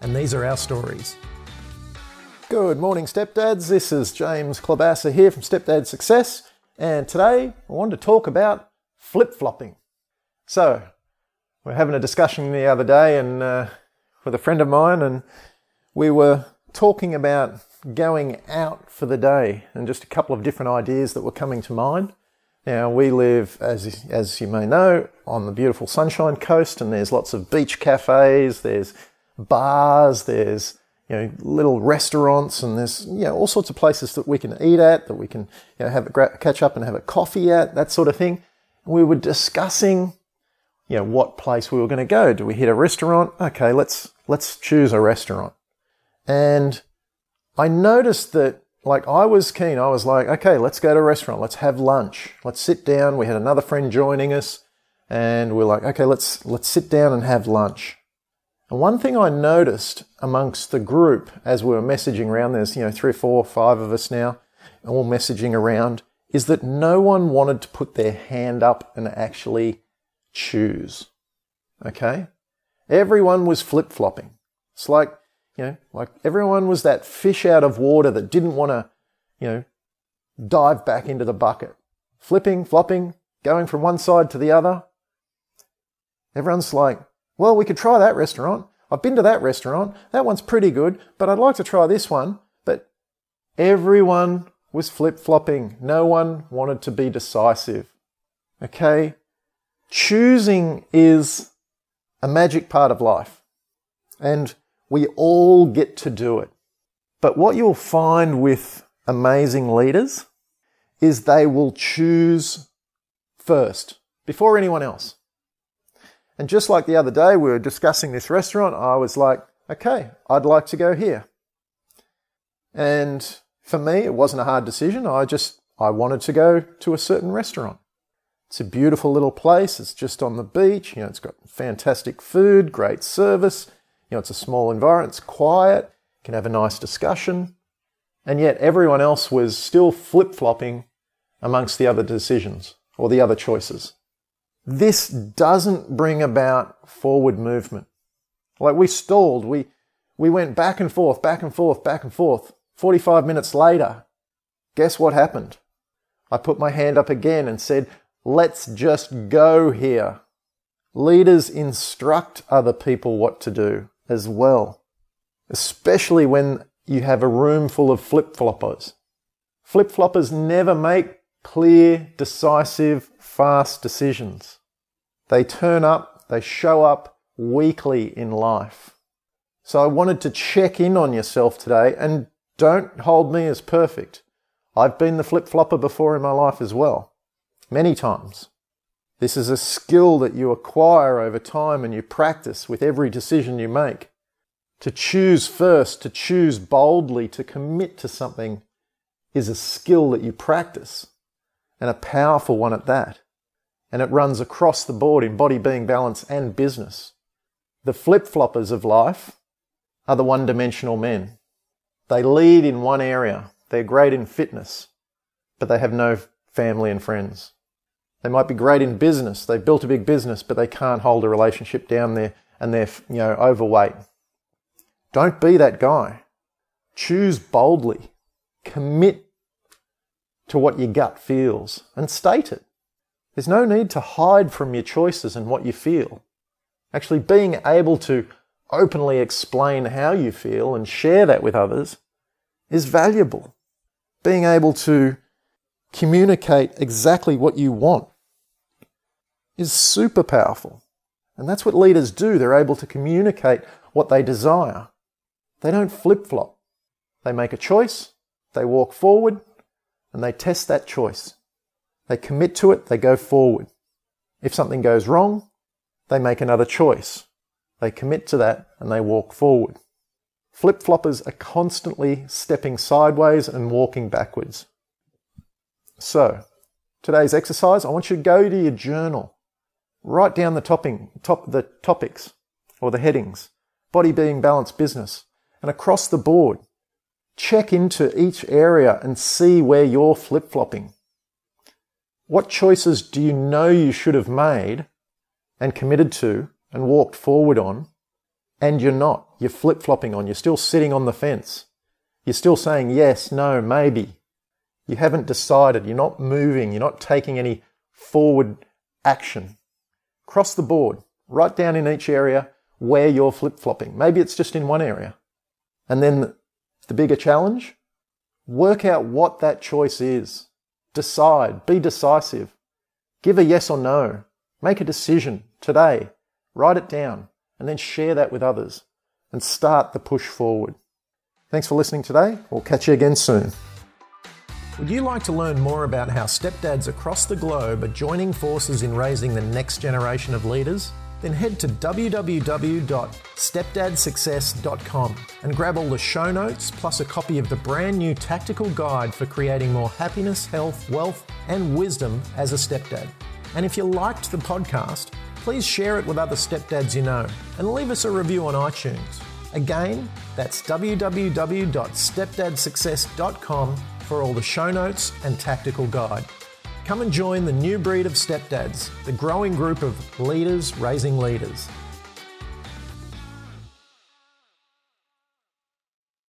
and these are our stories. Good morning, stepdads. This is James Klobassa here from Stepdad Success, and today I wanted to talk about flip flopping. So, we are having a discussion the other day and uh, with a friend of mine, and we were talking about going out for the day and just a couple of different ideas that were coming to mind. Now, we live, as, as you may know, on the beautiful Sunshine Coast, and there's lots of beach cafes, there's bars, there's you know, little restaurants, and there's you know, all sorts of places that we can eat at, that we can you know, have a catch up and have a coffee at, that sort of thing. We were discussing, you know, what place we were going to go. Do we hit a restaurant? Okay, let's let's choose a restaurant. And I noticed that like I was keen. I was like, okay, let's go to a restaurant. Let's have lunch. Let's sit down. We had another friend joining us and we're like, okay, let's, let's sit down and have lunch. And one thing I noticed amongst the group as we were messaging around, there's, you know, three, four, five of us now, all messaging around, is that no one wanted to put their hand up and actually choose. Okay? Everyone was flip flopping. It's like, you know, like everyone was that fish out of water that didn't want to, you know, dive back into the bucket. Flipping, flopping, going from one side to the other. Everyone's like, well, we could try that restaurant. I've been to that restaurant. That one's pretty good, but I'd like to try this one. But everyone was flip flopping. No one wanted to be decisive. Okay? Choosing is a magic part of life. And we all get to do it. But what you'll find with amazing leaders is they will choose first before anyone else. And just like the other day, we were discussing this restaurant. I was like, okay, I'd like to go here. And for me, it wasn't a hard decision. I just, I wanted to go to a certain restaurant. It's a beautiful little place. It's just on the beach. You know, it's got fantastic food, great service. You know, it's a small environment, it's quiet, you can have a nice discussion. And yet everyone else was still flip flopping amongst the other decisions or the other choices. This doesn't bring about forward movement. Like we stalled, we, we went back and forth, back and forth, back and forth. 45 minutes later, guess what happened? I put my hand up again and said, let's just go here. Leaders instruct other people what to do as well, especially when you have a room full of flip floppers. Flip floppers never make clear, decisive, fast decisions. They turn up, they show up weekly in life. So I wanted to check in on yourself today and don't hold me as perfect. I've been the flip flopper before in my life as well, many times. This is a skill that you acquire over time and you practice with every decision you make. To choose first, to choose boldly, to commit to something is a skill that you practice and a powerful one at that. And it runs across the board in body, being, balance, and business. The flip floppers of life are the one dimensional men. They lead in one area. They're great in fitness, but they have no family and friends. They might be great in business. They've built a big business, but they can't hold a relationship down there and they're, you know, overweight. Don't be that guy. Choose boldly. Commit to what your gut feels and state it. There's no need to hide from your choices and what you feel. Actually, being able to openly explain how you feel and share that with others is valuable. Being able to communicate exactly what you want is super powerful. And that's what leaders do. They're able to communicate what they desire. They don't flip flop. They make a choice, they walk forward, and they test that choice. They commit to it, they go forward. If something goes wrong, they make another choice. They commit to that and they walk forward. Flip floppers are constantly stepping sideways and walking backwards. So, today's exercise, I want you to go to your journal. Write down the topping, top, the topics or the headings. Body being balanced business. And across the board, check into each area and see where you're flip flopping. What choices do you know you should have made and committed to and walked forward on, and you're not? You're flip flopping on. You're still sitting on the fence. You're still saying yes, no, maybe. You haven't decided. You're not moving. You're not taking any forward action. Cross the board. Write down in each area where you're flip flopping. Maybe it's just in one area. And then the bigger challenge, work out what that choice is. Decide, be decisive. Give a yes or no. Make a decision today. Write it down and then share that with others and start the push forward. Thanks for listening today. We'll catch you again soon. Would you like to learn more about how stepdads across the globe are joining forces in raising the next generation of leaders? Then head to www.stepdadsuccess.com and grab all the show notes plus a copy of the brand new tactical guide for creating more happiness, health, wealth, and wisdom as a stepdad. And if you liked the podcast, please share it with other stepdads you know and leave us a review on iTunes. Again, that's www.stepdadsuccess.com for all the show notes and tactical guide. Come and join the new breed of stepdads, the growing group of leaders raising leaders.